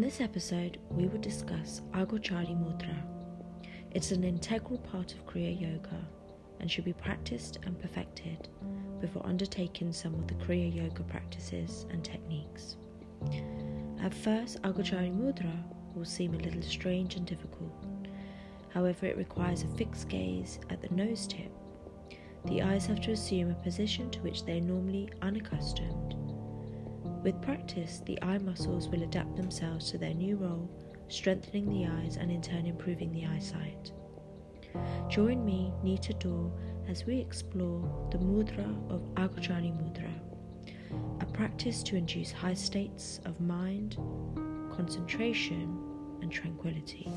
this episode, we will discuss Agochari Mudra. It's an integral part of Kriya Yoga and should be practiced and perfected before undertaking some of the Kriya Yoga practices and techniques. At first, Agochari Mudra will seem a little strange and difficult. However, it requires a fixed gaze at the nose tip. The eyes have to assume a position to which they are normally unaccustomed. With practice, the eye muscles will adapt themselves to their new role, strengthening the eyes and in turn improving the eyesight. Join me, Nita Dor, as we explore the mudra of Agochari Mudra, a practice to induce high states of mind, concentration, and tranquility.